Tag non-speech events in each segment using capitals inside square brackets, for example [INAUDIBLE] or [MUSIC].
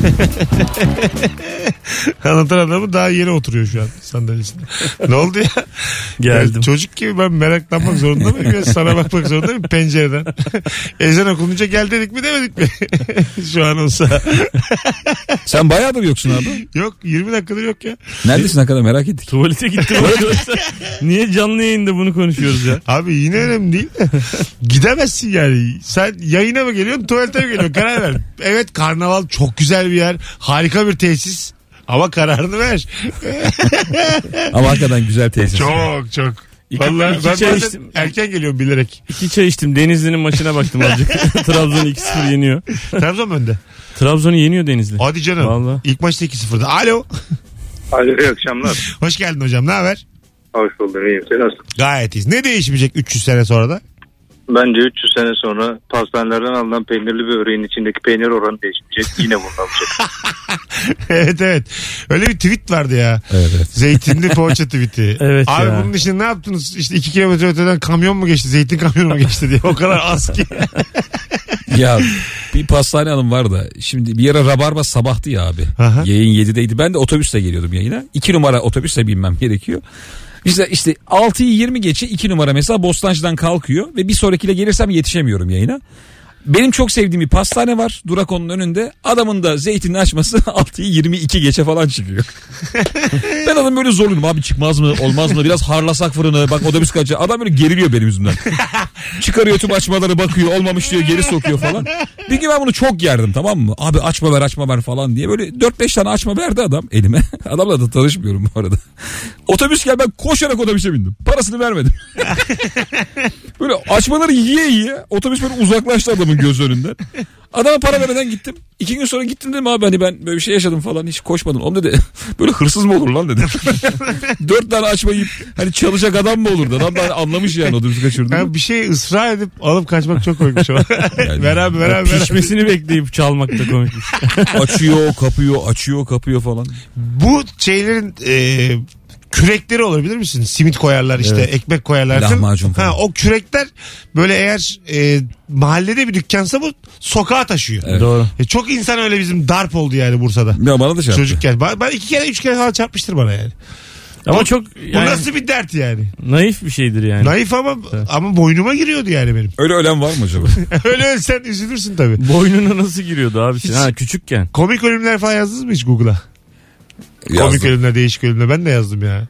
[LAUGHS] Anlatan adamı daha yeni oturuyor şu an sandalyesinde. ne oldu ya? Geldim. Ya çocuk gibi ben meraklanmak zorunda mıyım? Ya sana bakmak zorunda mıyım pencereden? [LAUGHS] Ezan okununca gel dedik mi demedik mi? [LAUGHS] şu an olsa. Sen bayağıdır yoksun abi. yok 20 dakikadır yok ya. Neredesin hakikaten merak ettik. Tuvalete gittim arkadaşlar. Niye canlı yayında bunu konuşuyoruz ya? Abi yine önemli değil de. Gidemezsin yani. Sen yayına mı geliyorsun tuvalete mi geliyorsun? Karar ver. Evet karnaval çok güzel bir yer. Harika bir tesis. Ama kararını ver. [LAUGHS] Ama hakikaten güzel tesis. çok çok. İki- Vallahi iki ben çay içtim. erken geliyorum bilerek. İki çay içtim. Denizli'nin maçına baktım azıcık. [LAUGHS] [LAUGHS] Trabzon 2-0 yeniyor. Trabzon önde. Trabzon'u yeniyor Denizli. Hadi canım. Vallahi. İlk maçta 2-0'da. Alo. Alo iyi akşamlar. Hoş geldin hocam. Ne haber? Hoş buldum iyiyim. Sen nasılsın? Gayet iyiyiz. Ne değişmeyecek 300 sene sonra da? Bence 300 sene sonra pastanelerden alınan peynirli bir böreğin içindeki peynir oranı değişmeyecek. Yine bundan olacak. [LAUGHS] evet evet. Öyle bir tweet vardı ya. Evet evet. Zeytinli [LAUGHS] poğaça tweeti. Evet Abi ya. bunun için ne yaptınız? İşte 2 kilometre öteden kamyon mu geçti? Zeytin kamyonu mu geçti diye. O kadar az ki. [LAUGHS] Ya bir pastane hanım var da şimdi bir yere rabarba sabahtı ya abi. Aha. Yayın 7'deydi. Ben de otobüsle geliyordum yayına. 2 numara otobüsle binmem gerekiyor. İşte işte 6'yı 20 geçe 2 numara mesela Bostancı'dan kalkıyor ve bir sonrakiyle gelirsem yetişemiyorum yayına. Benim çok sevdiğim bir pastane var Durakon'un önünde. Adamın da zeytinini açması [LAUGHS] 6'yı 22 geçe falan çıkıyor. [LAUGHS] ben adam böyle zorluyorum abi çıkmaz mı olmaz mı biraz harlasak fırını bak otobüs kaçı. Adam böyle geriliyor benim yüzümden. [LAUGHS] Çıkarıyor tüm açmaları bakıyor olmamış diyor geri sokuyor falan. Bir gün ben bunu çok yerdim tamam mı? Abi açma ver açma ver falan diye böyle 4-5 tane açma verdi adam elime. Adamla da tanışmıyorum bu arada. Otobüs gel ben koşarak otobüse bindim. Parasını vermedim. böyle açmaları yiye yiye otobüs böyle uzaklaştı adamın göz önünden. [LAUGHS] Adama para vermeden gittim. İki gün sonra gittim dedim abi hani ben böyle bir şey yaşadım falan hiç koşmadım. Oğlum dedi [LAUGHS] böyle hırsız mı olur lan dedi. [LAUGHS] Dört tane açma yiyip hani çalacak adam mı olurdu? Adam da hani anlamış yani otobüsü kaçırdı. Yani bir şey ısrar edip alıp kaçmak çok. Yani- ver abi ver abi. ver abi. Pişmesini bekleyip çalmak da komikmiş. açıyor kapıyor açıyor kapıyor falan. Bu şeylerin e, kürekleri olabilir misin? Simit koyarlar işte ekmek koyarlar. Lahmacun falan. Ha, o kürekler böyle eğer e, mahallede bir dükkansa bu sokağa taşıyor. Evet. Doğru. E, çok insan öyle bizim darp oldu yani Bursa'da. Ya bana da şey yaptı. Çocukken. Ben, ben iki kere üç kere falan çarpmıştır bana yani. Ama çok Bu yani, nasıl bir dert yani? naif bir şeydir yani. Naif ama ama boynuma giriyordu yani benim. Öyle ölen var mı acaba? [LAUGHS] öyle ölsen üzülürsün tabii. Boynuna nasıl giriyordu abi? Hiç. Ha küçükken. Komik ölümler falan yazdınız mı hiç Google'a? Komik Yazdım. ölümler, değişik ölümler. Ben de yazdım ya.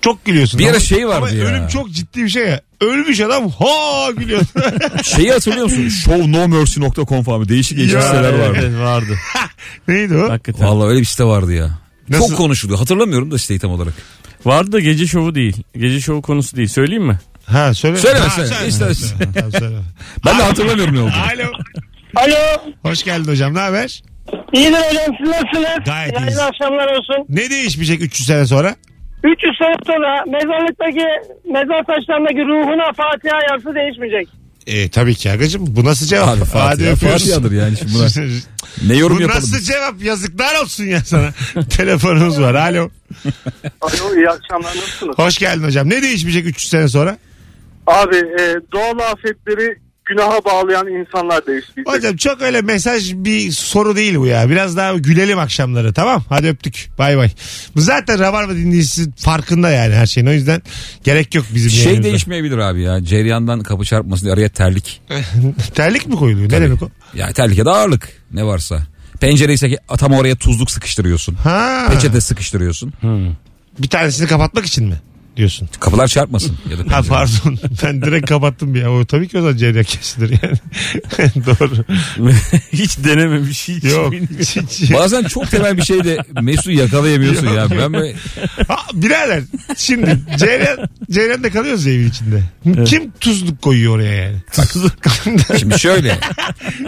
Çok gülüyorsun. Bir ara Ama- şey vardı ama ya. ölüm çok ciddi bir şey ya. Ölmüş adam ha gülüyor. [LAUGHS] Şeyi hatırlıyor musun? [LAUGHS] Shownomercy.com falan değişik değişik Ya, siteler vardı. evet, vardı. [LAUGHS] Neydi o? Hakikaten. Vallahi öyle bir site vardı ya. Nasıl? Çok konuşuluyor. Hatırlamıyorum da siteyi tam olarak. Vardı da gece şovu değil. Gece şovu konusu değil. Söyleyeyim mi? Ha söyle. Söyle, ha, söyle. söyle. İşte-. Tamam, söyle. Ben de hatırlamıyorum ne oldu. Alo. Alo. Hoş geldin hocam. Ne haber? İyidir hocam siz nasılsınız? Gayet iyiyiz. Hayırlı akşamlar olsun. Ne değişmeyecek 300 sene sonra? 300 sene sonra mezarlıktaki mezar taşlarındaki ruhuna Fatiha yazısı değişmeyecek. E, tabii ki Agacım. Bu nasıl cevap? Abi Fatiha, Hadi öpüyoruz. Fatiha'dır yani şimdi buna. [LAUGHS] Ne yorum Bu yapalım? nasıl cevap? Yazıklar olsun ya sana. [LAUGHS] Telefonumuz var. Alo. Alo iyi akşamlar nasılsınız? Hoş geldin hocam. Ne değişmeyecek 300 sene sonra? Abi e, doğal afetleri günaha bağlayan insanlar değişti. Hocam çok öyle mesaj bir soru değil bu ya. Biraz daha gülelim akşamları tamam. Hadi öptük. Bay bay. Bu zaten Rabarba dinleyicisi farkında yani her şeyin. O yüzden gerek yok bizim Şey yayınımıza. değişmeyebilir abi ya. Ceryandan kapı çarpmasın diye araya terlik. [LAUGHS] Terlik mi koyuluyor? Ne demek o? Ya terlik ya da ağırlık ne varsa. Pencere ise ki tam oraya tuzluk sıkıştırıyorsun. Ha. Peçete sıkıştırıyorsun. Bir tanesini kapatmak için mi? Diyorsun. Kapılar çarpmasın. Ya da Ha pardon. [LAUGHS] ben direkt kapattım bir ya. O tabii ki o zaman ceryak kesilir yani. [LAUGHS] Doğru. [LAUGHS] hiç denememiş. Hiç Yok. Hiç- hiç- Bazen çok temel bir şey de Mesut'u yakalayamıyorsun Yok, ya. Ben böyle Ha, birader şimdi Ceylan, Ceylan'da kalıyoruz evin içinde. Kim tuzluk koyuyor oraya yani? şimdi şöyle.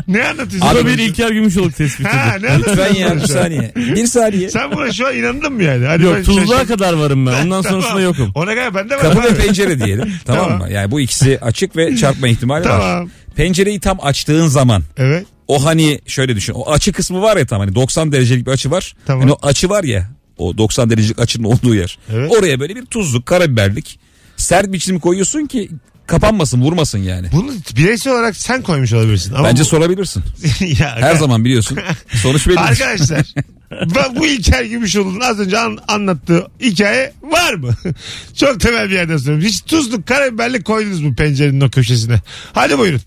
ne anlatıyorsun? Abi- bir İlker Gümüşoluk tespitidir. Ha, ne Lütfen ya bir saniye. Bir saniye. Sen buna şu an inandın mı yani? Hadi ben Yok tuzluğa şaşırdım. kadar varım ben. Ondan sonrasında yokum. Ona kadar ben de Kapı ve pencere diyelim. [LAUGHS] tamam, Tamam. mı? Yani bu ikisi açık ve çarpma ihtimali var. Tamam. Pencereyi tam açtığın zaman Evet. o hani şöyle düşün. O açı kısmı var ya tam hani 90 derecelik bir açı var. Tamam. Hani o açı var ya o 90 derecelik açının olduğu yer. Evet. Oraya böyle bir tuzluk, karabiberlik sert bir çizim koyuyorsun ki kapanmasın vurmasın yani. Bunu bireysel olarak sen koymuş olabilirsin. Ama Bence bu- sorabilirsin. [LAUGHS] ya, Her zaman biliyorsun. Sonuç belli. Arkadaşlar [LAUGHS] ben bu İlker Gümüşoğlu'nun az önce an- anlattığı hikaye var mı? [LAUGHS] Çok temel bir yerden soruyorum. Hiç tuzluk karabiberlik koydunuz mu pencerenin o köşesine? Hadi buyurun.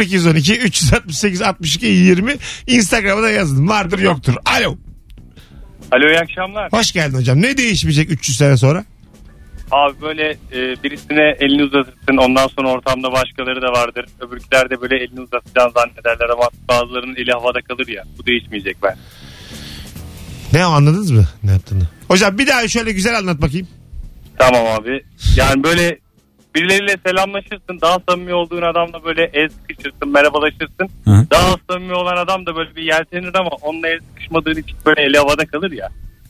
0212 368 62 20 Instagram'a da yazın. Vardır yoktur. Alo. Alo iyi akşamlar. Hoş geldin hocam. Ne değişmeyecek 300 sene sonra? Abi böyle e, birisine elini uzatırsın ondan sonra ortamda başkaları da vardır. Öbürküler de böyle elini uzatacağını zannederler ama bazılarının eli havada kalır ya. Bu değişmeyecek ben. Ne anladınız mı ne yaptığını? Hocam bir daha şöyle güzel anlat bakayım. Tamam abi. Yani böyle birileriyle selamlaşırsın. Daha samimi olduğun adamla böyle el sıkışırsın, merhabalaşırsın. Hı. Daha samimi olan adam da böyle bir yeltenir ama onunla el sıkışmadığın için böyle eli havada kalır ya.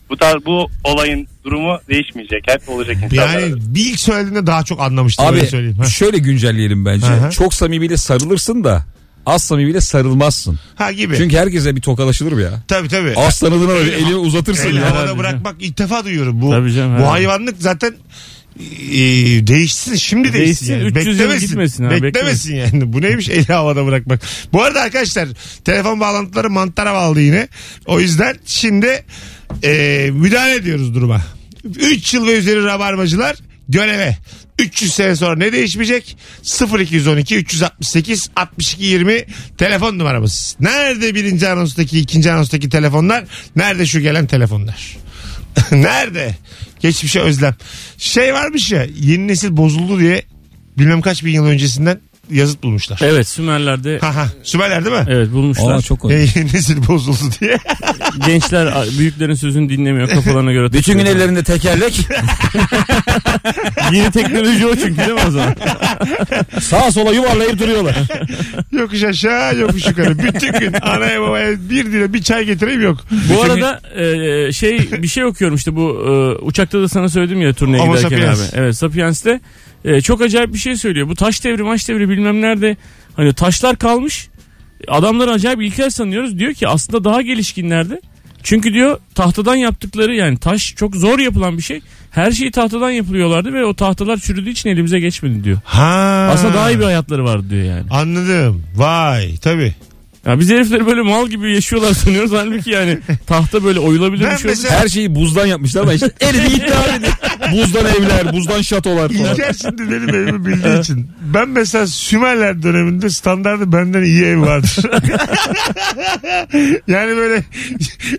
Bu tarz bu olayın durumu değişmeyecek. Hep olacak insanlar. Yani bir ilk söylediğinde daha çok anlamıştım öyle Abi söyleyeyim. Ha. şöyle güncelleyelim bence. Hı hı. Çok samimiyle sarılırsın da az samimiyle sarılmazsın. Ha gibi. Çünkü herkese bir tokalaşılır ya. tabii tabii. Az tanıdığına böyle elini uzatırsın Eli ya. havada bırakmak ilk defa duyuyorum. Bu, Tabii canım, bu hayvanlık zaten e, değişsin şimdi değişsin. Değişsin, yani. 300 yıl Beklemesin. gitmesin ha, Beklemesin yani. Bu neymiş eli havada bırakmak. Bu arada arkadaşlar telefon bağlantıları mantara bağlı yine. O yüzden şimdi e, müdahale ediyoruz duruma. 3 yıl ve üzeri rabarbacılar göreve. 300 sene sonra ne değişmeyecek? 0212 368 62 20 telefon numaramız. Nerede birinci anonstaki ikinci anonstaki telefonlar? Nerede şu gelen telefonlar? [LAUGHS] Nerede? Geçmişe özlem. Şey varmış ya yeni nesil bozuldu diye bilmem kaç bin yıl öncesinden yazıt bulmuşlar. Evet Sümerler'de Ha ha. Sümerler değil mi? evet bulmuşlar. Aa, çok E, yeni [LAUGHS] nesil bozuldu diye. Gençler büyüklerin sözünü dinlemiyor kafalarına göre. Bütün gün takılıyor. ellerinde tekerlek. [LAUGHS] Yeni teknoloji o çünkü değil mi o zaman? [LAUGHS] sağa sola yuvarlayıp duruyorlar. yokuş aşağı yokuş yukarı. Bütün gün anaya babaya bir lira bir çay getireyim yok. Bu arada e, şey bir şey okuyorum işte bu e, uçakta da sana söyledim ya turneye Homo giderken sapiens. abi. Evet Sapiens'te e, çok acayip bir şey söylüyor. Bu taş devri maç devri bilmem nerede hani taşlar kalmış. Adamları acayip ilkel sanıyoruz. Diyor ki aslında daha gelişkinlerdi. Çünkü diyor tahtadan yaptıkları yani taş çok zor yapılan bir şey. Her şeyi tahtadan yapılıyorlardı ve o tahtalar çürüdüğü için elimize geçmedi diyor. Ha. Aslında daha iyi bir hayatları vardı diyor yani. Anladım. Vay tabii. Ya biz herifleri böyle mal gibi yaşıyorlar sanıyoruz. Halbuki yani tahta böyle oyulabilir Ben bir şey. mesela- Her şeyi buzdan yapmışlar ama işte eridi gitti abi. Buzdan evler, buzdan şatolar falan. İlker şimdi benim evimi bildiği için. Ben mesela Sümerler döneminde standartı benden iyi ev vardır. [LAUGHS] yani böyle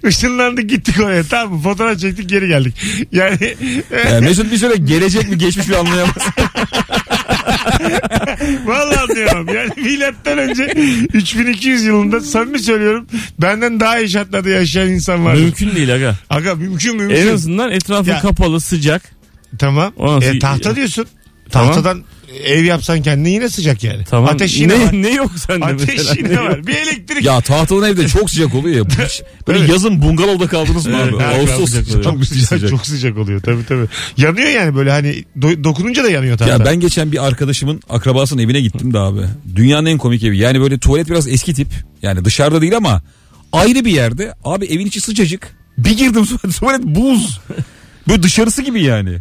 ışınlandık gittik oraya tamam mı? Fotoğraf çektik geri geldik. Yani Yani Mesut bir süre gelecek mi geçmiş mi anlayamaz. [LAUGHS] vallahi anlıyorum. Yani milattan önce 3200 yılında samimi söylüyorum benden daha iyi şartlarda yaşayan insan var. Mümkün değil aga. Aga mümkün mümkün. En azından etrafı Ya- kapalı sıcak. Tamam. O nasıl- E, tahta diyorsun. Tamam. Tahtadan ev yapsan kendine yine sıcak yani. Tamam. Ateş yine ne, var. ne yok sende Ateş mesela? yine Ne yok? var. Bir elektrik. Ya tahtalı evde çok sıcak oluyor ya. Hiç- [LAUGHS] Böyle Evet. yazın bungalovda kaldınız mı abi? Ağustos sıcak çok çok sıcak, sıcak. [LAUGHS] çok sıcak oluyor tabii tabii. Yanıyor yani böyle hani do- dokununca da yanıyor tahta. Ya ben geçen bir arkadaşımın akrabasının evine gittim de abi. Dünyanın en komik evi. Yani böyle tuvalet biraz eski tip. Yani dışarıda değil ama ayrı bir yerde. Abi evin içi sıcacık. Bir girdim tuvalet, [LAUGHS] tuvalet buz. Böyle dışarısı gibi yani.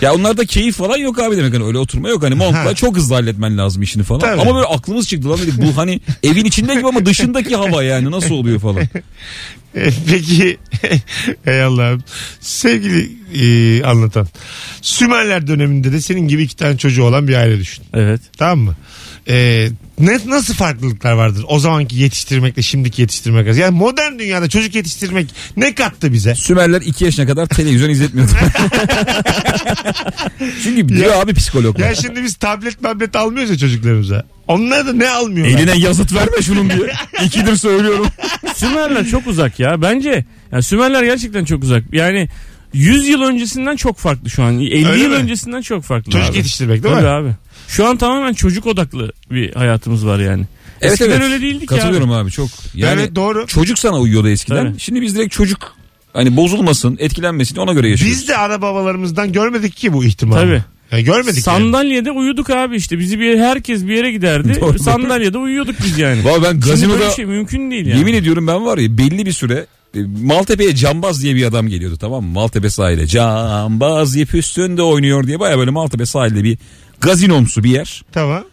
Ya onlarda keyif falan yok abi demek hani öyle oturma yok hani Ha. montla çok hızlı halletmen lazım işini falan. Tabii. Ama böyle aklımız çıktı lan dedik bu hani evin içinde gibi ama dışındaki hava yani nasıl oluyor falan. [LAUGHS] E, Peki [LAUGHS] ey Allah'ım sevgili e, anlatan Sümerler döneminde de senin gibi iki tane çocuğu olan bir aile düşün. Evet. Tamam mı? E, ne, nasıl farklılıklar vardır o zamanki yetiştirmekle şimdiki yetiştirmek arasında? Yani modern dünyada çocuk yetiştirmek ne kattı bize? Sümerler 2 yaşına kadar televizyon izletmiyordu. [LAUGHS] Çünkü diyor abi psikologlar. Ya şimdi biz tablet tablet almıyoruz ya çocuklarımıza. Onlar da ne almıyorlar? Eline yazıt verme şunun diye. [LAUGHS] İkidir söylüyorum. Sümerler çok uzak ya. Bence yani Sümerler gerçekten çok uzak. Yani 100 yıl öncesinden çok farklı şu an. 50 Öyle yıl mi? öncesinden çok farklı. Çocuk abi. yetiştirmek değil Tabii mi? abi. Şu an tamamen çocuk odaklı bir hayatımız var yani. Evet Eskiden evet. öyle değildik Katılıyorum ya. abi çok. Yani evet doğru. çocuk sana uyuyordu eskiden. Tabii. Şimdi biz direkt çocuk hani bozulmasın, etkilenmesin ona göre yaşıyoruz. Biz de ana babalarımızdan görmedik ki bu ihtimali. Tabii. Ya görmedik yani. Sandalyede uyuduk abi işte. Bizi bir herkes bir yere giderdi. [LAUGHS] Doğru. Sandalyede uyuyorduk biz yani. [LAUGHS] Valla ben gazinoda şey mümkün değil yani. yemin ediyorum ben var ya belli bir süre e, Maltepe'ye Cambaz diye bir adam geliyordu tamam mı? Maltepe sahile Cambaz ip üstünde oynuyor diye baya böyle Maltepe sahilde bir gazinomsu bir yer. Tamam.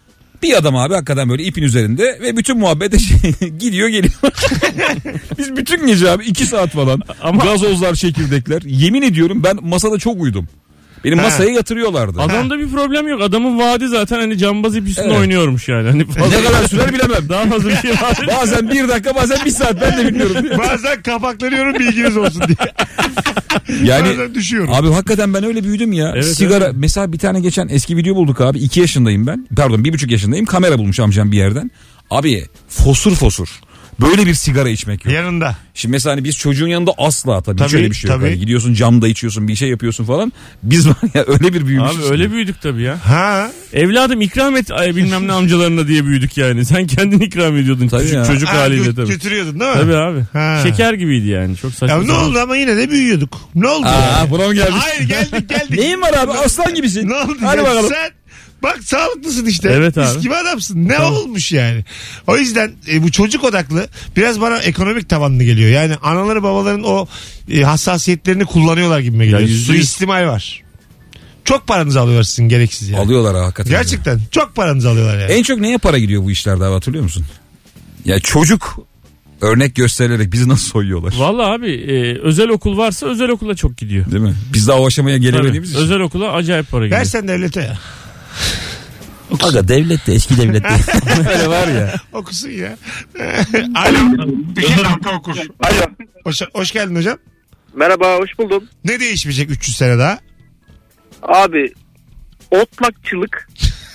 Bir adam abi hakikaten böyle ipin üzerinde ve bütün muhabbete şey, [LAUGHS] gidiyor geliyor. [LAUGHS] Biz bütün gece abi iki saat falan Ama- gazozlar çekirdekler. Yemin ediyorum ben masada çok uyudum. Benim Ha. masaya yatırıyorlardı. Adamda bir problem yok. Adamın vaadi zaten hani cambaz ip üstünde Evet. oynuyormuş yani. Hani fazla ne kadar sürer bilemem. [LAUGHS] daha fazla bir şey var. [LAUGHS] Bazen bir dakika bazen bir saat ben de bilmiyorum. [LAUGHS] Bazen kapaklanıyorum bilginiz olsun diye. Yani Bazen düşüyorum. Abi hakikaten ben öyle büyüdüm ya. Evet, Sigara mesela bir tane geçen eski video bulduk abi. 2 yaşındayım ben. Pardon bir buçuk yaşındayım. Kamera bulmuş amcam bir yerden. Abi fosur fosur. Böyle bir sigara içmek yok. Yanında. Şimdi mesela hani biz çocuğun yanında asla tabii, Tabii, hiç öyle bir şey yok. tabii. Hani gidiyorsun camda içiyorsun bir şey yapıyorsun falan. Biz var ya [LAUGHS] öyle bir büyümüşüz. Abi öyle büyüdük tabii ya. Ha. Evladım ikram et ay, bilmem ne amcalarına diye büyüdük yani. Sen kendin ikram ediyordun Tabii küçük ya. çocuk Ha, haliyle tabii. Götürüyordun değil mi? Tabii abi. Ha. Şeker gibiydi yani. Çok saçma. Ya ne oldu ama yine de büyüyorduk. Ne oldu? Aa, buna mı geldik? Hayır geldik geldik. Neyin var abi aslan gibisin. Ne oldu? Hadi ya? bakalım. Sen bak sağlıklısın işte. Evet Mis abi. gibi adamsın. Ne olmuş yani? O yüzden e, bu çocuk odaklı biraz bana ekonomik tavanlı geliyor. Yani anaları babaların o e, hassasiyetlerini kullanıyorlar gibime geliyor. yüzde yüz. Suistimal var. Çok paranızı alıyorlar sizin gereksiz yani. Alıyorlar ha, hakikaten. Gerçekten çok paranızı alıyorlar yani. En çok neye para gidiyor bu işlerde abi hatırlıyor musun? Ya çocuk örnek gösterilerek bizi nasıl soyuyorlar? Vallahi abi e, özel okul varsa özel okula çok gidiyor. Değil mi? Biz daha o aşamaya Tabii. gelemediğimiz için. Özel okula acayip para gidiyor. Versen devlete ya. Aga devlet de eski devlet de. [LAUGHS] Öyle var ya. Okusun ya. [LAUGHS] Alo. Bir dakika okur. Alo. Hoş, hoş geldin hocam. Merhaba hoş buldum. Ne değişmeyecek 300 sene daha? Abi otlakçılık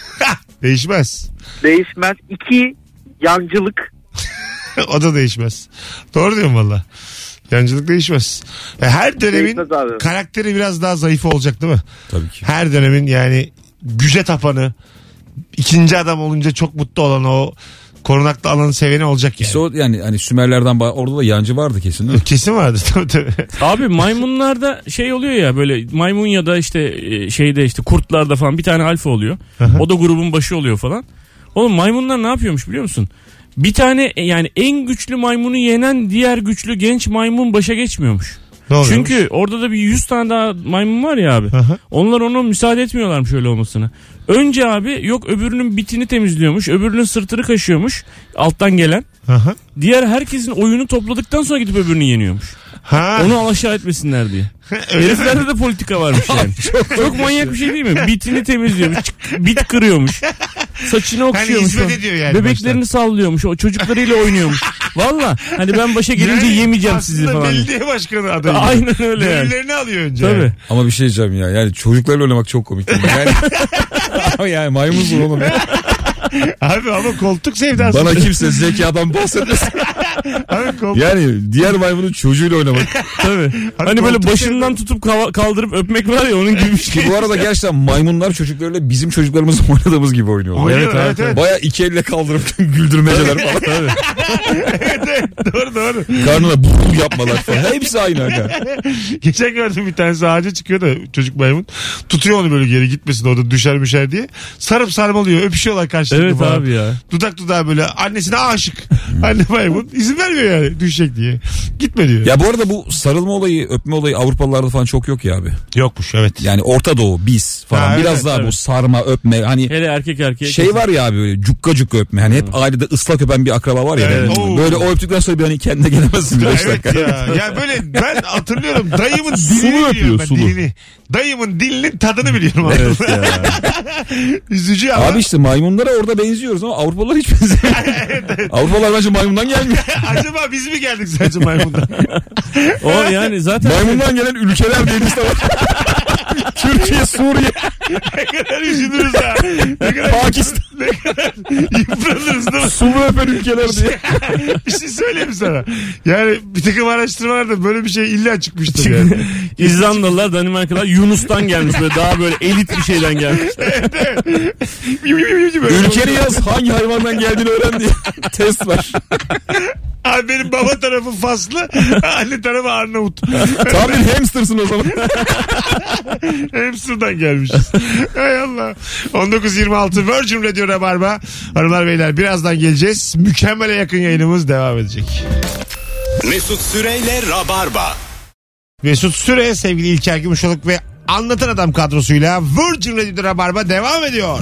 [LAUGHS] Değişmez. değişmez. İki yancılık. o da değişmez. Doğru diyorum valla. Yancılık değişmez. Ya Her dönemin Değişmez karakteri biraz daha zayıf olacak değil mi? Tabii ki. Her dönemin yani güce tapanı, ikinci adam olunca çok mutlu olan o korunaklı alanı seveni olacak yani. İşte o yani hani Sümerlerden ba- orada da yancı vardı kesin değil mi? Kesin vardı [LAUGHS] tabii tabii. Abi maymunlarda şey oluyor ya böyle maymun ya da işte e, şeyde işte kurtlarda falan bir tane alfa oluyor. O da grubun başı oluyor falan. Oğlum maymunlar ne yapıyormuş biliyor musun? Bir tane e, yani en güçlü maymunu yenen diğer güçlü genç maymun başa geçmiyormuş. Ne? Çünkü orada da bir 100 tane daha maymun var ya abi. Aha. Onlar ona müsaade etmiyorlarmış öyle olmasına. Önce abi yok öbürünün bitini temizliyormuş. Öbürünün sırtını kaşıyormuş. Alttan gelen. Aha. Diğer herkesin oyunu topladıktan sonra gidip öbürünü yeniyormuş. Ha. Onu alaşağı etmesinler diye. Heriflerde de politika varmış [LAUGHS] yani. çok, manyak bir şey değil mi? Bitini temizliyormuş. Bit kırıyormuş. Saçını okşuyormuş. hizmet falan. ediyor yani Bebeklerini sallıyormuş. O çocuklarıyla oynuyormuş. Valla hani ben başa gelince Yani yemeyeceğim sizi aslında falan. belediye başkanı adayı. Aynen öyle yani. Gönüllerini alıyor önce. Tabii. yani. Ama bir şey diyeceğim ya. Yani çocuklarla oynamak çok komik. Yani, [LAUGHS] Ama yani maymunsun oğlum ya. Abi ama koltuk sevdası. Bana kimse zekadan bahsetmesin. [LAUGHS] Abi koltuk. Yani diğer maymunun çocuğuyla oynamak. Tabii. Hani böyle başından tutup kava- kaldırıp öpmek var ya onun gibi bir şey. Ki bu arada gerçekten maymunlar çocuklarıyla bizim çocuklarımız oynadığımız gibi oynuyorlar. Oynuyor, Evet, evet, evet. Baya iki elle kaldırıp [LAUGHS] güldürmeceler falan. [LAUGHS] evet, evet. Doğru doğru. Karnına bul yapmalar falan. Hepsi aynı aga. Geçen gördüm bir tanesi ağaca çıkıyor da çocuk maymun. Tutuyor onu böyle geri gitmesin orada düşer müşer diye. Sarıp sarmalıyor öpüşüyorlar karşılıklı Evet falan. abi ya. Dudak dudağa böyle annesine aşık. [LAUGHS] Anne maymun izin vermiyor yani düşecek diye. Gitme diyor. Ya bu arada bu sarılma olayı, öpme olayı Avrupalılarda falan çok yok ya abi. Yokmuş evet. Yani Orta Doğu, biz falan. Ha, Biraz evet, daha bu evet. sarma, öpme. Hani Hele erkek erkeğe. şey var ya abi böyle cukka cukka öpme. Hani hep ailede ıslak öpen bir akraba var ya. Evet. Yani Oo. Böyle o öptükten sonra bir hani kendine gelemezsin. beş Evet dakika. ya. ya böyle ben hatırlıyorum [LAUGHS] dayımın dilini biliyorum ben sulu. dilini. Dayımın dilinin tadını biliyorum. Evet ya. [LAUGHS] Üzücü ama. Abi işte maymunlara orada benziyoruz ama Avrupalılar hiç benzemiyor. [LAUGHS] Avrupalılar bence maymundan gelmiyor. [LAUGHS] Acaba biz mi geldik sadece maymundan? [LAUGHS] O yani zaten maymundan gelen ülkeler diye liste var. Türkiye, Suriye, ne kadar üzülürüz ha. Ne kadar, Pakistan. Ne kadar yıpranırız değil mi? sulu öpen ülkeler diye. [LAUGHS] bir şey söyleyeyim sana? Yani bir takım araştırmalarda böyle bir şey illa çıkmıştır yani. [LAUGHS] İzlandalılar, Danimarkalılar Yunus'tan gelmiş böyle daha böyle elit bir şeyden gelmiş. [LAUGHS] Ülkeni yaz hangi hayvandan geldiğini öğren diye test var. Abi benim baba tarafı Faslı, anne tarafı Arnavut. Tam bir hamstersın o zaman. Hamster'dan gelmişiz. Hay Allah. 19.26 Virgin Radio Rabarba. Hanımlar beyler birazdan geleceğiz. Mükemmele yakın yayınımız devam edecek. Mesut Süreyle Rabarba. Mesut Süre, sevgili İlker Gümüşoluk ve Anlatan Adam kadrosuyla Virgin Radio Rabarba devam ediyor.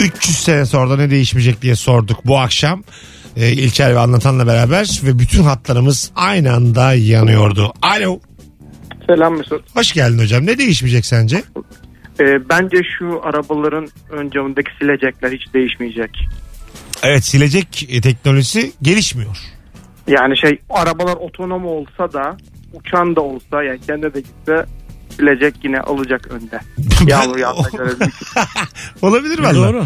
300 sene sonra ne değişmeyecek diye sorduk bu akşam. Ee, İlker ve Anlatan'la beraber ve bütün hatlarımız aynı anda yanıyordu. Alo. Selam Mesut. Hoş geldin hocam. Ne değişmeyecek sence? Ee, bence şu arabaların ön camındaki silecekler hiç değişmeyecek. Evet silecek e, teknolojisi gelişmiyor. Yani şey arabalar otonom olsa da uçan da olsa yani kendi de gitse silecek yine alacak önde. [LAUGHS] Yağmur yağsa görebilecek. [LAUGHS] Olabilir valla. Doğru.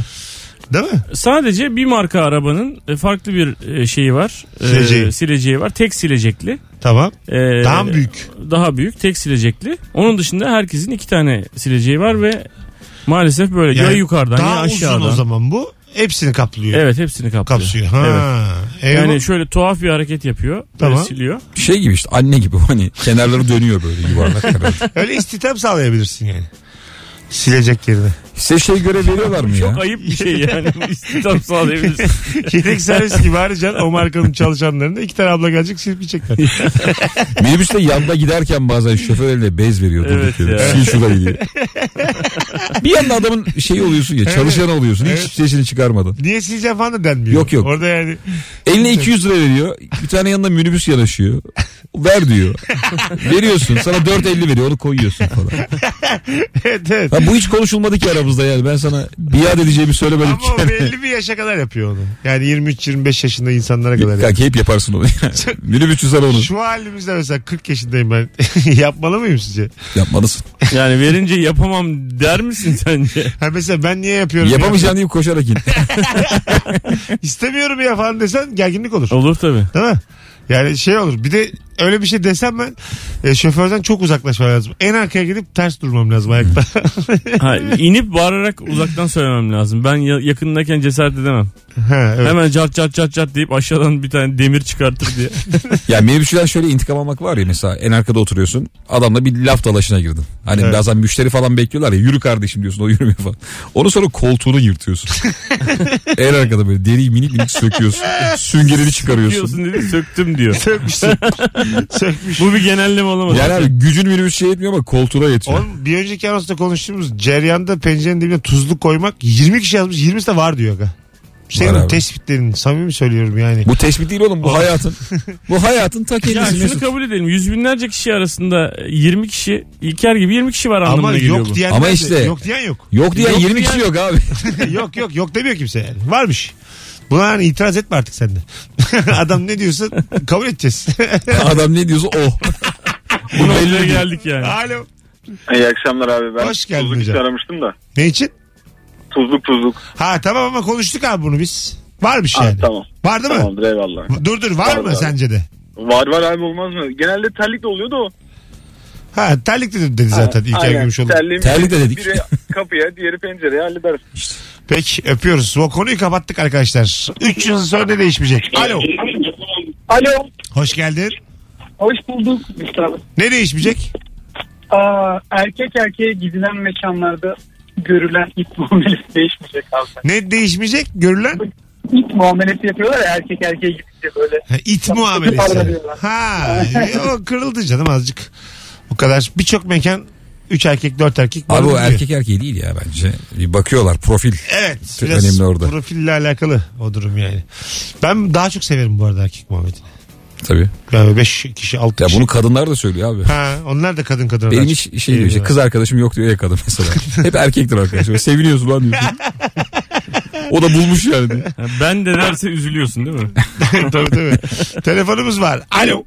Değil mi? Sadece bir marka arabanın e, farklı bir e, şeyi var. E, Sileceği. sileceği var. Tek silecekli. Tamam. E, Daha mı büyük? Daha büyük. Tek silecekli. Onun dışında herkesin iki tane sileceği var ve maalesef böyle ya Yani yukarıdan daha ya aşağıdan. uzun o zaman bu. Hepsini kaplıyor. Evet hepsini kaplıyor. Kapsıyor. Ha. Evet. Eyvah. Yani şöyle tuhaf bir hareket yapıyor. Böyle Tamam. siliyor. Şey gibi işte anne gibi hani kenarları dönüyor böyle yuvarlak. [LAUGHS] Öyle istihdam sağlayabilirsin yani. Silecek yerine. Size şey görev veriyorlar mı ya? Çok ayıp bir şey yani. [LAUGHS] İstihdam sağlayabilirsin. Yedek servis gibi arayacaksın o markanın çalışanlarında iki tane abla gelecek silmeyecekler. [LAUGHS] Minibüste yanda giderken bazen şoför eline bez veriyor. Evet ya. Sil şurayı diye. [LAUGHS] bir yanda adamın şeyi oluyorsun ya çalışan oluyorsun hiç Evet. sesini çıkarmadan. Niye sileceğim falan da denmiyor. Yok, yok. Orada yani Eline 200 lira veriyor. Bir tane yanında minibüs yanaşıyor. Ver diyor. Veriyorsun. Sana 4.50 veriyor. Onu koyuyorsun falan. evet evet. Ha, bu hiç konuşulmadı ki aramızda yani. Ben sana biat edeceğimi söylemedim Ama o ki. belli bir yaşa kadar yapıyor onu. Yani 23-25 yaşında insanlara kadar. yapıyor. Kanka hep yaparsın onu. Minibüsçü sana onu. Şu halimizde mesela 40 yaşındayım ben. [LAUGHS] Yapmalı mıyım sizce? Yapmalısın. Yani verince yapamam der misin sence? Ha mesela ben niye yapıyorum? Yapamayacağın deyip koşarak in. ya? [LAUGHS] İstemiyorum ya falan desen gerginlik olur. Olur tabii. Değil mi? Yani şey olur. Bir de öyle bir şey desem ben e, şoförden çok uzaklaşmam lazım. En arkaya gidip ters durmam lazım ayakta. Ha, inip bağırarak uzaktan söylemem lazım. Ben ya- yakındayken cesaret edemem. ha, evet. Hemen cat cat cat cat deyip aşağıdan bir tane demir çıkartır diye. [LAUGHS] Ya minibüsçüden şöyle intikam almak var ya mesela en arkada oturuyorsun. Adamla bir laf dalaşına girdin. Hani Evet. bazen müşteri falan bekliyorlar ya yürü kardeşim diyorsun o yürümüyor falan. Onu sonra koltuğunu yırtıyorsun. [LAUGHS] en arkada böyle deriyi minik minik söküyorsun. [LAUGHS] Süngerini çıkarıyorsun. Diyorsun dedi söktüm diyor. [LAUGHS] Sökmüş [LAUGHS] sökmüş. Bu bir genelleme olamaz. Yani abi gücün minibüs şey etmiyor ama koltuğuna yetiyor. Oğlum bir önceki anonsta konuştuğumuz ceryanda pencerenin dibine tuzluk koymak 20 kişi yazmış 20'si de var diyor. Aga. Senin Var abi. tespitlerin samimi söylüyorum yani. Bu tespit değil oğlum bu hayatın. bu [LAUGHS] hayatın ta Ya kendisi şunu Mesut. kabul edelim. Yüz binlerce kişi arasında 20 kişi İlker gibi 20 kişi var anlamına Ama geliyor yok bu. diyen Ama de- işte- yok diyen yok. Yok diyen Yok 20 diyen- kişi yok abi. yok yok yok demiyor kimse yani. Varmış. Buna hani itiraz etme artık sen de. [LAUGHS] Adam ne diyorsa kabul edeceğiz. [LAUGHS] Adam ne diyorsa o. [LAUGHS] Bu noktaya geldik yani. Alo. İyi akşamlar abi ben Hoş geldin tuzluk hocam. için aramıştım da. Ne için? Tuzluk tuzluk. Ha tamam ama konuştuk abi bunu biz. Varmış Ha, yani. tamam. Var değil mi? Tamamdır eyvallah. Dur dur var Var, mı var. sence de? Var var abi olmaz mı? Genelde terlik de oluyor da o. Ha terlik dedi, dedi zaten İlker Aynen. Gümüşoğlu. Terliğin Terlik de dedik. Biri [LAUGHS] kapıya diğeri pencereye hallederiz. Peki öpüyoruz. O konuyu kapattık arkadaşlar. 3 yıl sonra ne değişmeyecek? Alo. Alo. Hoş geldin. Hoş bulduk. Mustafa. Ne değişmeyecek? Aa, erkek erkeğe gidilen mekanlarda görülen it muamelesi değişmeyecek abi. Ne değişmeyecek? Görülen İt muamelesi yapıyorlar ya erkek erkeğe gidince böyle. ha, it muamelesi. Ha, e, o kırıldı canım azıcık. Bu kadar. Birçok mekan 3 erkek 4 erkek. Abi o erkek erkeği değil ya bence. Bir bakıyorlar profil. Evet. Çok Biraz önemli orada. profille alakalı o durum yani. Ben daha çok severim bu arada erkek muhabbetini. Tabii. Yani 5 kişi 6 Ya kişi. bunu kadınlar da söylüyor abi. Ha, onlar da kadın kadın. Benim hiç şey diyor işte kız arkadaşım yok diyor ya kadın mesela. [LAUGHS] Hep erkektir arkadaş. Böyle Seviniyorsun lan diyorsun. [LAUGHS] o da bulmuş yani. Ben de derse üzülüyorsun değil mi? [LAUGHS] tabii tabii. Telefonumuz var. Alo.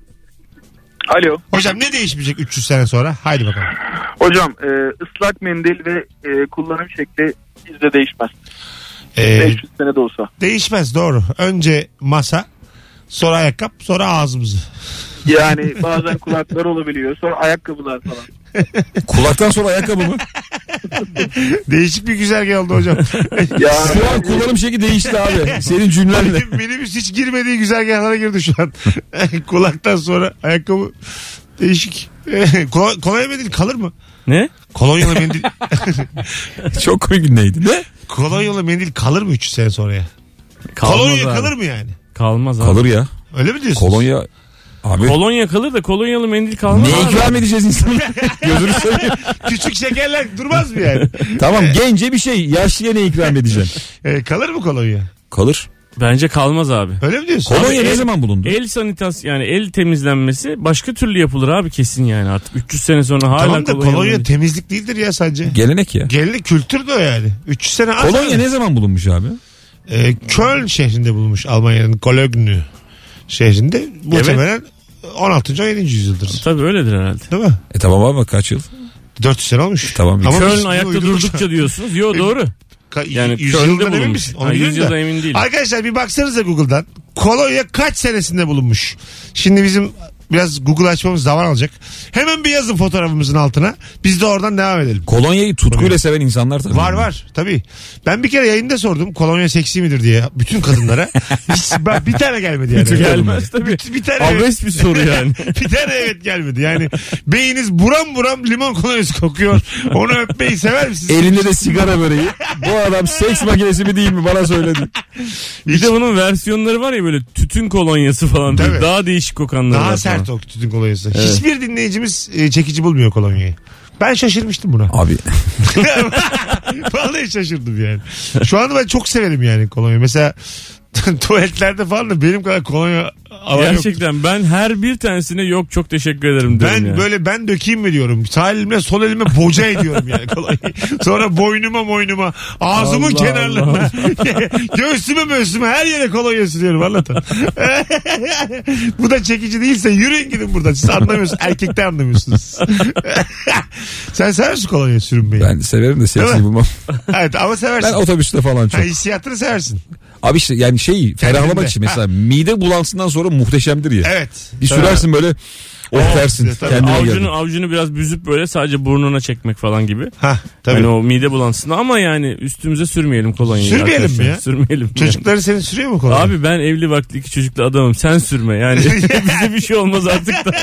Alo. Hocam ne değişmeyecek 300 sene sonra? Haydi bakalım. Hocam e, ıslak mendil ve e, kullanım şekli bizde değişmez. Ee, 500 sene de olsa. değişmez doğru. Önce masa, sonra ayakkabı, sonra ağzımızı. Yani bazen kulaklar olabiliyor. Sonra ayakkabılar falan. Kulaktan sonra ayakkabı mı? [LAUGHS] Değişik bir güzergah oldu hocam. Ya Şu an kullanım şekli değişti abi. Senin cümlenle. Benim minibüs hiç girmediği güzergahlara girdi şu an. [LAUGHS] Kulaktan sonra ayakkabı değişik. [LAUGHS] Kolay, kolay mendil kalır mı? Ne? Kolonyalı mendil Çok komik neydi? Ne? kolonyalı mendil kalır mı 300 sene sonra ya? Kalmaz Kolonya abi. kalır mı yani? Kalmaz abi. Kalır ya. Öyle mi diyorsun? Kolonya Abi Kolonya kalır da kolonyalı mendil kalmaz. ne ikram edeceğiz insanlara? [LAUGHS] Gözünü seveyim. Küçük şekerler durmaz mı yani? Tamam gence bir şey yaşlıya ne ikram edeceksin? [LAUGHS] Ee, kalır mı kolonya? Kalır. Bence kalmaz abi. Öyle mi diyorsun? Kolonya ne el- zaman bulundu? El sanitas yani el temizlenmesi başka türlü yapılır abi kesin yani artık 300 sene sonra hala tamam da kolonya. kolonya temizlik değildir ya sadece. Gelenek ya. Gelenek kültür de o yani. 300 sene az. Kolonya ne zaman bulunmuş abi? Ee, Köln şehrinde bulunmuş Almanya'nın Kologne şehrinde. Muhtemelen 16. 17. yüzyıldır. Tabii öyledir herhalde. Değil mi? E tamam abi kaç yıl? 400 sene olmuş. Tamam. Ama Köln biz ayakta durdukça diyorsunuz. Yo doğru. Ka- Yani yüzyıldan emin misin? Onu Ha, yüzyılda da. emin değilim. Arkadaşlar bir baksanıza Google'dan. Kolonya kaç senesinde bulunmuş? Şimdi bizim biraz Google açmamız zaman alacak. Hemen bir yazın fotoğrafımızın altına. Biz de oradan devam edelim. Kolonyayı tutkuyla seven insanlar tabii. Var var tabii. Ben bir kere yayında sordum kolonya seksi midir diye bütün kadınlara. [LAUGHS] Hiç, ben, bir tane gelmedi yani. Gelmez tabii. Bir, bir tane Abes bir soru yani. [LAUGHS] bir tane evet gelmedi. Yani beyiniz buram buram limon kolonyası kokuyor. Onu öpmeyi sever misiniz? Elinde de sigara böreği. Bu adam seks makinesi mi değil mi bana söyledi. Bir de bunun versiyonları var ya böyle tütün kolonyası falan. Tabii. Daha değişik kokanları Daha var sert falan. o tütün kolonyası. Hiçbir dinleyicimiz e, çekici bulmuyor kolonyayı. Ben şaşırmıştım buna. Abi [LAUGHS] Vallahi şaşırdım yani. Şu anda ben çok severim yani kolonya. Mesela [LAUGHS] tuvaletlerde falan da benim kadar kolonya yok. Gerçekten ben her bir tanesine yok çok teşekkür ederim derim Ben yani. böyle ben dökeyim mi diyorum. Sağ elimle sol elime boca ediyorum yani [LAUGHS] kolonyayı. Sonra boynuma boynuma ağzımın Allah kenarlarına [LAUGHS] göğsüme göğsüme her yere kolonya sürüyorum anlatın. [LAUGHS] Bu da çekici değilse yürüyün gidin buradan. Siz anlamıyorsunuz. Erkekte anlamıyorsunuz. Sen sever misin kolonya sürünmeyi? ben severim de mi? bulmam. Evet ama seversin. Ben otobüste falan çok. Ha, hissiyatını seversin. Abi işte yani şey ferahlamak için mesela mide bulantısından sonra muhteşemdir ya. Evet. Bir sürersin böyle dersin tabii. kendine Avcunu, geldin. avcunu biraz büzüp böyle sadece burnuna çekmek falan gibi. Ha tabii. Hani o mide bulantısında ama yani üstümüze sürmeyelim kolonyayı. Sürmeyelim mi arkadaşlar. ya? Sürmeyelim. Çocukları senin sürüyor mu kolonya? Abi ben evli vakti iki çocuklu adamım. Sen sürme yani. [LAUGHS] Bize bir şey olmaz artık da. [LAUGHS]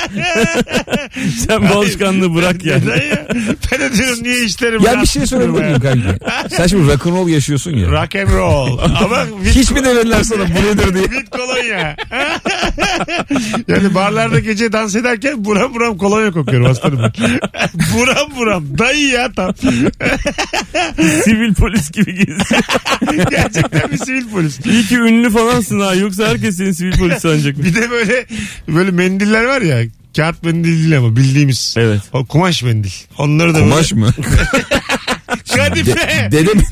Sen bu alışkanlığı bırak yani. Neden ya? Ben de diyorum niye işlerim Ya bir şey ya? miyim kanki? [LAUGHS] Sen şimdi rock'n'roll yaşıyorsun ya. Rock and roll. Ama Hiç mi demediler sana bu nedir diye? with kolonya. yani barlarda gece dans ederken buram buram kolonya kokuyorum aslanım ben. [LAUGHS] buram buram. Dayı ya tam. [LAUGHS] Sivil polis gibi geziyor. [LAUGHS] Gerçekten bir sivil polis. İyi ki ünlü falansın ha. Yoksa herkes seni sivil polis sanacak. Bir de böyle böyle mendiller var ya. Kağıt mendil değil ama bildiğimiz. Evet. O kumaş mendil. Onları da Kumaş mı? Kadife. De- dede mi?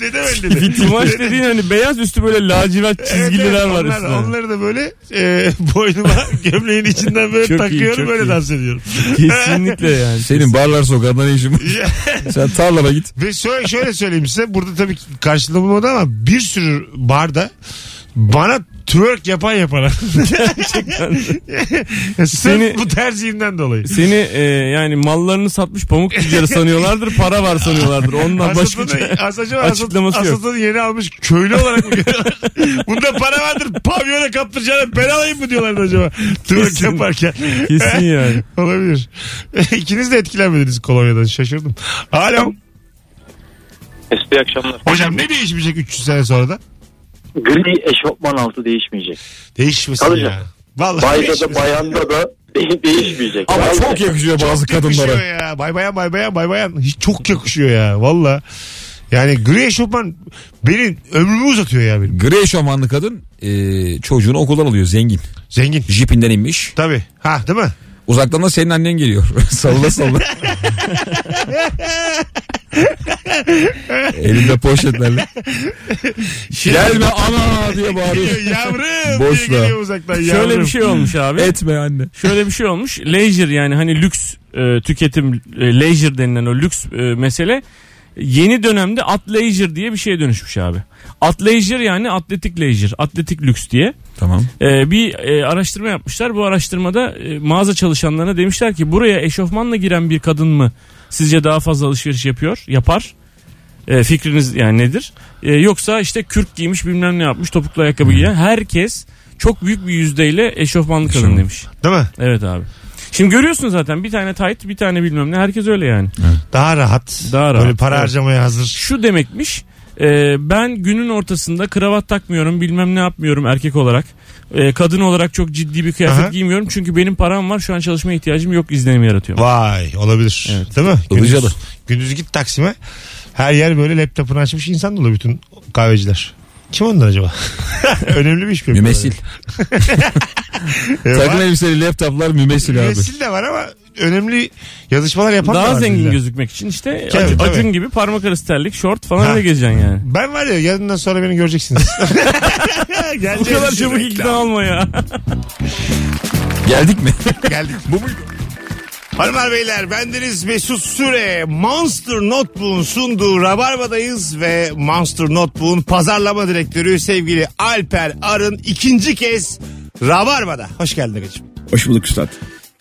Dede mendili. [LAUGHS] Kumaş dediğin hani beyaz üstü böyle lacivert çizgililer Evet, evet, var onlar, üstünde. Onları da böyle e, [LAUGHS] boynuma [LAUGHS] gömleğin içinden böyle Çok iyi, takıyorum çok böyle iyi. dans ediyorum. Kesinlikle yani. Senin barlar sokağında ne işin var? Sen tarlana git. Ve şöyle, şöyle söyleyeyim size burada tabii ki karşılığım olmadı ama bir sürü barda bana twerk yapan yapana. [LAUGHS] Sırf Seni- bu tercihimden dolayı. Seni e, yani mallarını satmış pamuk tüccarı sanıyorlardır, para var sanıyorlardır. Ondan başka Asatını, asacı açıklaması yok. Asatını yeni almış köylü olarak mı görüyorlar? [LAUGHS] Bunda para vardır pavyona kaptıracağına ben alayım mı diyorlardı acaba? Twerk Kesin. yaparken. kesin [LAUGHS] yani. Olabilir. İkiniz de etkilenmediniz kolonyadan şaşırdım. Alo. İyi akşamlar. Hocam ne değişmeyecek 300 sene sonra da? Gri eşofman altı değişmeyecek. Değişmesin Tabii ya. Vallahi Bayda da değişmesin. bayanda da [LAUGHS] de- değişmeyecek. Ama çok yakışıyor bazı Çok yakışıyor kadınlara. ya. Bay bayan bay bayan bay bayan. Hiç çok yakışıyor ya. Valla. Yani gri eşofman benim ömrümü uzatıyor ya benim. Gri eşofmanlı kadın e, çocuğunu okuldan alıyor zengin. Zengin. Jipinden inmiş. Tabii. Ha değil mi? Uzaktan da senin annen geliyor. [LAUGHS] salla salla. [LAUGHS] Elinde poşetlerle. Gelme ana diye bağırıyor. [LAUGHS] Yavrum Boş diye ver. geliyor uzaktan yavrum. Şöyle bir şey olmuş abi. Etme anne. Şöyle bir şey olmuş. Leisure yani hani lüks e, tüketim e, leisure denilen o lüks e, mesele yeni dönemde at leisure diye bir şeye dönüşmüş abi. At leisure yani atletik leisure, atletik lüks diye. Tamam. E, bir e, araştırma yapmışlar. Bu araştırmada e, mağaza çalışanlarına demişler ki buraya eşofmanla giren bir kadın mı sizce daha fazla alışveriş yapıyor, yapar? E, fikriniz yani nedir? E, yoksa işte kürk giymiş bilmem ne yapmış topuklu ayakkabı giyen herkes çok büyük bir yüzdeyle eşofmanlı kadın demiş. Değil mi? Evet abi. Şimdi görüyorsun zaten bir tane tight bir tane bilmem ne herkes öyle yani. Daha rahat. Daha Böyle rahat, para evet. harcamaya hazır. Şu demekmiş Ee, ben günün ortasında kravat takmıyorum bilmem ne yapmıyorum erkek olarak. Ee, kadın olarak çok ciddi bir kıyafet Aha. giymiyorum. Çünkü benim param var şu an çalışmaya ihtiyacım yok izlenimi yaratıyorum. Vay olabilir. Değil mi? Gündüz, Ilıcalı. gündüz git Taksim'e. Her yer böyle laptopunu açmış insan dolu bütün kahveciler. Kim onlar acaba? [LAUGHS] Önemli bir iş mi? Mümessil. [LAUGHS] E, Takım elbiseli laptoplar mümessil abi. Mümessil de var ama önemli yazışmalar yapan da Daha var zengin bizde. gözükmek için işte Tabii, Acun, tabii. Acun gibi parmak arası terlik, şort falan Ha. öyle gezeceksin yani. Ben var ya yarından sonra beni göreceksiniz. [LAUGHS] Bu Geleceğim kadar çabuk ikna olma ya. Geldik mi? Geldik. Bu muydu? Hanımlar beyler bendeniz Mesut Süre Monster Notebook'un sunduğu Rabarba'dayız ve Monster Notebook'un pazarlama direktörü sevgili Alper Arın ikinci kez Rabarba'da. Hoş geldin Agacığım. Hoş bulduk üstad.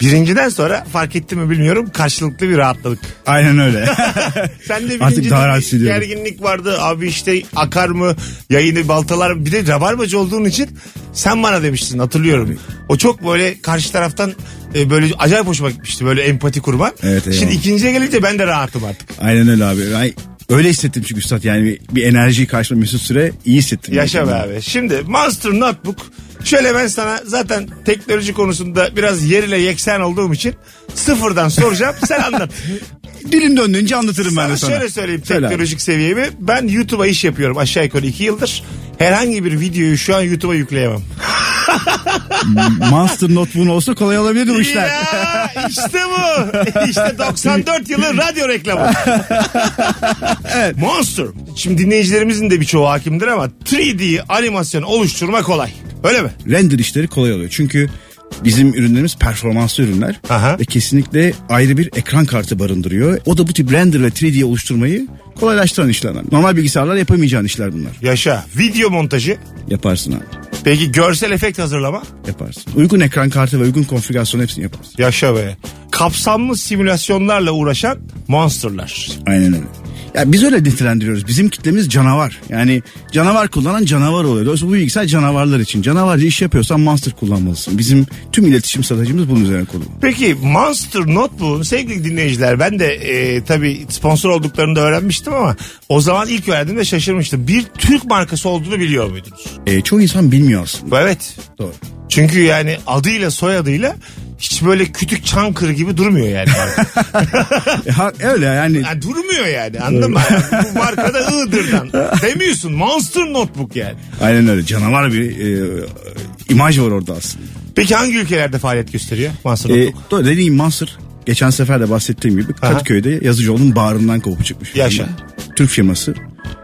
Birinciden sonra fark etti mi bilmiyorum karşılıklı bir rahatladık. Aynen öyle. [LAUGHS] Sen de Artık daha rahat bir hissediyorum. gerginlik vardı. Abi işte akar mı yayını baltalar mı? Bir de rabarbacı olduğun için sen bana demiştin hatırlıyorum. O çok böyle karşı taraftan e, böyle acayip hoşuma gitmişti böyle empati kurman. Evet, eyvallah. Şimdi ikinciye gelince ben de rahatım artık. Aynen öyle abi. Ben öyle hissettim çünkü üstad yani bir, bir enerjiyi karşıma Mesut Süre iyi hissettim. Yaşa be abi. Şimdi Monster Notebook şöyle ben sana zaten teknoloji konusunda biraz yer ile yeksen olduğum için sıfırdan soracağım sen anlat. [LAUGHS] Dilim döndüğünce anlatırım ben de sana. şöyle söyleyeyim Söyle abi. teknolojik seviyemi. Ben YouTube'a iş yapıyorum aşağı yukarı iki yıldır. Herhangi bir videoyu şu an YouTube'a yükleyemem. [LAUGHS] Monster Notebook'un olsa kolay olabilirdi bu işler. Ya işte bu. İşte 94 yılı radyo reklamı. [LAUGHS] Monster. Şimdi dinleyicilerimizin de birçoğu hakimdir ama 3D animasyon oluşturma kolay. Öyle mi? Render işleri kolay oluyor. Çünkü bizim ürünlerimiz performanslı ürünler. Aha. Ve kesinlikle ayrı bir ekran kartı barındırıyor. O da bu tip render ve 3D oluşturmayı kolaylaştıran işlerden. Normal bilgisayarlar yapamayacağın işler bunlar. Yaşa. Video montajı. Yaparsın abi. Peki görsel efekt hazırlama. Yaparsın. Uygun ekran kartı ve uygun konfigürasyon hepsini yaparsın. Yaşa be. Kapsamlı simülasyonlarla uğraşan monsterlar. Aynen öyle. Ya biz öyle nitelendiriyoruz. Bizim kitlemiz canavar. Yani canavar kullanan canavar oluyor. Dolayısıyla bu bilgisayar canavarlar için. Canavarca iş yapıyorsan Monster kullanmalısın. Bizim tüm iletişim stratejimiz bunun üzerine kurulu. Peki Monster Notebook'un sevgili dinleyiciler ben de e, tabii sponsor olduklarını da öğrenmiştim ama o zaman ilk öğrendiğimde şaşırmıştım. Bir Türk markası olduğunu biliyor muydunuz? Ee, çoğu insan bilmiyor aslında. Evet. Doğru. Çünkü yani adıyla soyadıyla hiç böyle kütük çankırı gibi durmuyor yani. [LAUGHS] E, ha, öyle yani. yani durmuyor yani anladın mı? Yani bu markada Iğdır'dan. Demiyorsun Monster Notebook yani. Aynen öyle. Canavar bir e, imaj var orada aslında. Peki hangi ülkelerde faaliyet gösteriyor Monster E, Notebook? dediğim Monster geçen sefer de bahsettiğim gibi Kadıköy'de Yazıcıoğlu'nun bağrından kopup çıkmış. Yaşa. Türk firması.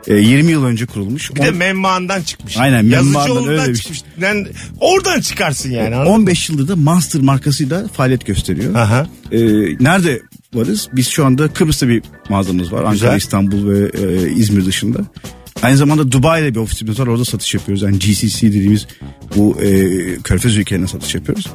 E, 20 yıl önce kurulmuş. Bir de On- memmaandan çıkmış. Aynen, Yazıcıoğlu'ndan öyle bir çıkmış. Yani oradan çıkarsın yani. anladın mı? 15 yıldır da Monster markasıyla faaliyet gösteriyor. Aha. Ee, nerede varız? Biz şu anda Kıbrıs'ta bir mağazamız var. Ankara. İstanbul ve e, İzmir dışında. Aynı zamanda Dubai'de bir ofisimiz var. Orada satış yapıyoruz. Yani GCC dediğimiz bu e, körfez ülkelerine satış yapıyoruz.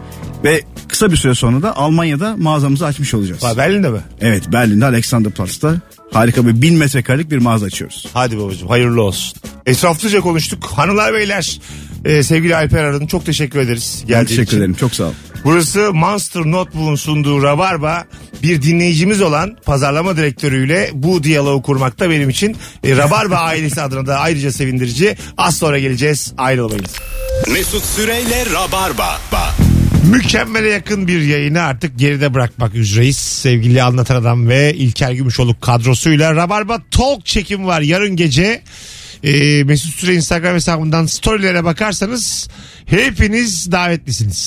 Ve kısa bir süre sonra da Almanya'da mağazamızı açmış olacağız. Ha, Berlin'de mi? Evet Berlin'de Alexanderplatz'ta harika bir bin metrekarelik bir mağaza açıyoruz. Hadi babacığım hayırlı olsun. Etraflıca konuştuk. Hanımlar beyler e, sevgili Alper Arın çok teşekkür ederiz. Ben geldiğin teşekkür için. ederim. Çok sağ ol. Burası Monster Notebook'un sunduğu Rabarba. Bir dinleyicimiz olan pazarlama direktörüyle bu diyaloğu kurmakta benim için e, Rabarba ailesi adına da ayrıca sevindirici. Az sonra geleceğiz. Ayrılmayınız. Mesut Süreyle Rabarba. Ba. Mükemmele yakın bir yayını artık geride bırakmak üzereyiz. Sevgili Anlatan Adam ve İlker Gümüşoluk kadrosuyla Rabarba Talk çekim var yarın gece. Ee, Mesut Süre Instagram hesabından storylere bakarsanız hepiniz davetlisiniz.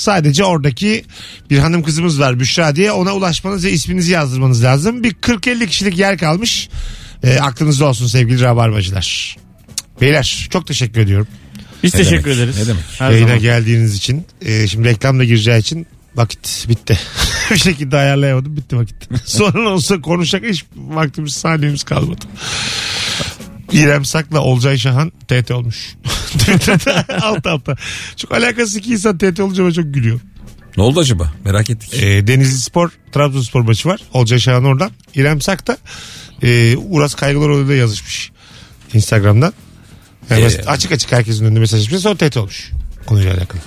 Sadece oradaki bir hanım kızımız var Büşra diye ona ulaşmanız ve isminizi yazdırmanız lazım. Bir 40-50 kişilik yer kalmış. Ee, aklınızda olsun sevgili Rabarbacılar. Beyler çok teşekkür ediyorum. Biz Ne teşekkür demek, ederiz. ne demek. Her Yayına zaman. geldiğiniz için. Ee, şimdi reklam da gireceği için vakit bitti. [LAUGHS] bir şekilde ayarlayamadım bitti vakit. [LAUGHS] Sonra olsa konuşacak hiç vaktimiz saniyemiz kalmadı. İrem Sak'la Olcay Şahan TT olmuş. [LAUGHS] alt alta. Çok alakası iki insan TT olunca çok gülüyorum. Ne oldu acaba? Merak ettik. Ee, Denizli Spor, Trabzonspor maçı var. Olcay Şahan oradan. İrem Sak da e, Uras Kaygılar Oda'da yazışmış. Instagram'dan. Yani Ee, açık açık herkesin önünde mesaj açmış. Sonra TT olmuş. Konuyla alakalı.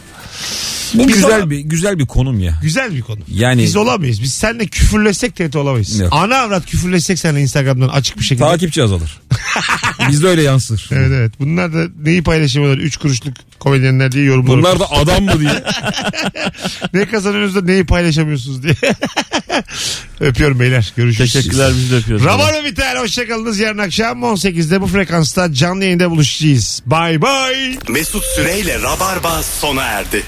Bu Biz güzel ola- bir güzel bir konum ya. Güzel bir konu. Yani- Biz olamayız. Biz seninle küfürleşsek tehdit olamayız. Yok. Ana avrat küfürleşsek seninle Instagram'dan açık bir şekilde. Takipçi azalır. [LAUGHS] Bizde öyle yansır. Evet evet. Bunlar da neyi paylaşamıyorlar? Üç kuruşluk komedyenler diye yorumlar. Bunlar da adam mı diye. [LAUGHS] ne kazanıyorsunuz da neyi paylaşamıyorsunuz diye. [LAUGHS] Öpüyorum beyler. Görüşürüz. Teşekkürler biz de yapıyoruz. Rabarba biter. Hoşçakalınız. Yarın akşam 18'de bu frekansta canlı yayında buluşacağız. Bye bye. Mesut Süreyle Rabarba sona erdi.